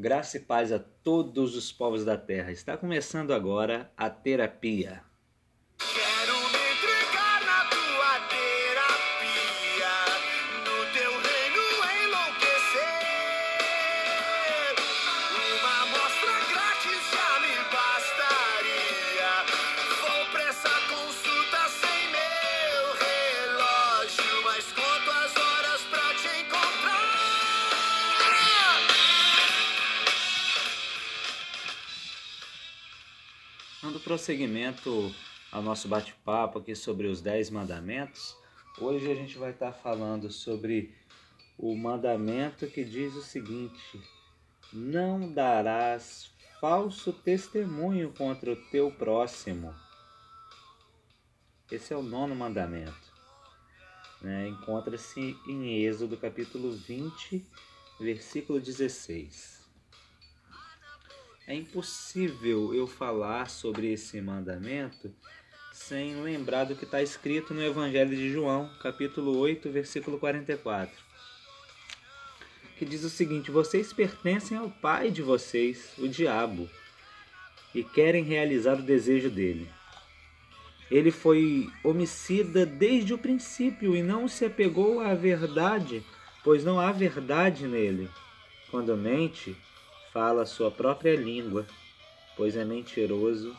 Graça e paz a todos os povos da terra. Está começando agora a terapia. Dando prosseguimento ao nosso bate-papo aqui sobre os Dez Mandamentos, hoje a gente vai estar falando sobre o mandamento que diz o seguinte: Não darás falso testemunho contra o teu próximo. Esse é o nono mandamento. né? Encontra-se em Êxodo capítulo 20, versículo 16. É impossível eu falar sobre esse mandamento sem lembrar do que está escrito no Evangelho de João, capítulo 8, versículo 44. Que diz o seguinte: Vocês pertencem ao pai de vocês, o diabo, e querem realizar o desejo dele. Ele foi homicida desde o princípio e não se apegou à verdade, pois não há verdade nele. Quando mente, fala a sua própria língua, pois é mentiroso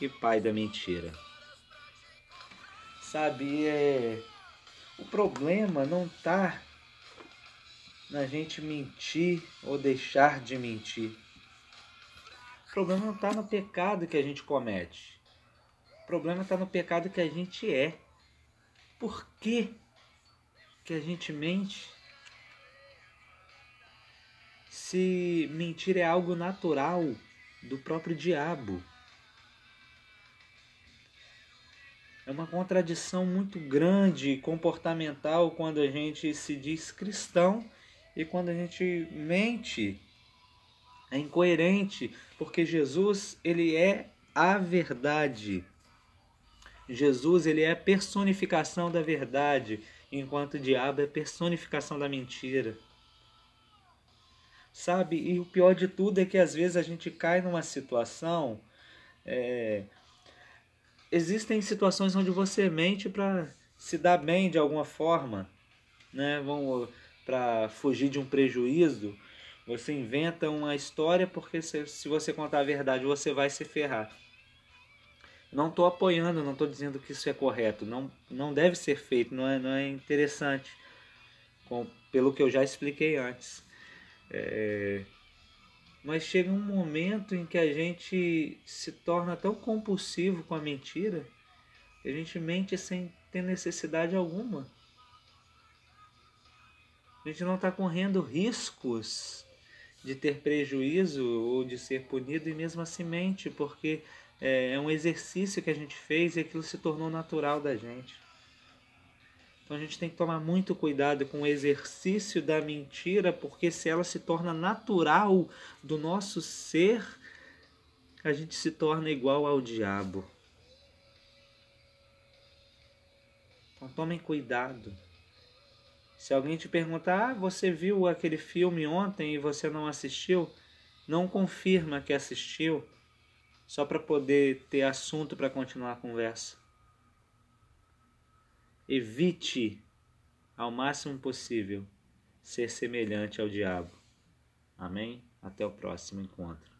e pai da mentira. Sabe, é... o problema não está na gente mentir ou deixar de mentir. O problema não está no pecado que a gente comete. O problema está no pecado que a gente é. Por que, que a gente mente? Se mentir é algo natural do próprio diabo. É uma contradição muito grande comportamental quando a gente se diz cristão e quando a gente mente. É incoerente, porque Jesus, ele é a verdade. Jesus, ele é a personificação da verdade, enquanto o diabo é a personificação da mentira sabe? E o pior de tudo é que às vezes a gente cai numa situação. É... Existem situações onde você mente para se dar bem de alguma forma, né? Vamos para fugir de um prejuízo. Você inventa uma história porque se, se você contar a verdade você vai se ferrar. Não estou apoiando, não estou dizendo que isso é correto, não, não deve ser feito, não é, não é interessante, com, pelo que eu já expliquei antes. É... Mas chega um momento em que a gente se torna tão compulsivo com a mentira que a gente mente sem ter necessidade alguma. A gente não está correndo riscos de ter prejuízo ou de ser punido e mesmo assim mente, porque é um exercício que a gente fez e aquilo se tornou natural da gente. Então a gente tem que tomar muito cuidado com o exercício da mentira, porque se ela se torna natural do nosso ser, a gente se torna igual ao diabo. Então tomem cuidado. Se alguém te perguntar, ah, você viu aquele filme ontem e você não assistiu, não confirma que assistiu, só para poder ter assunto para continuar a conversa evite ao máximo possível ser semelhante ao diabo. Amém? Até o próximo encontro.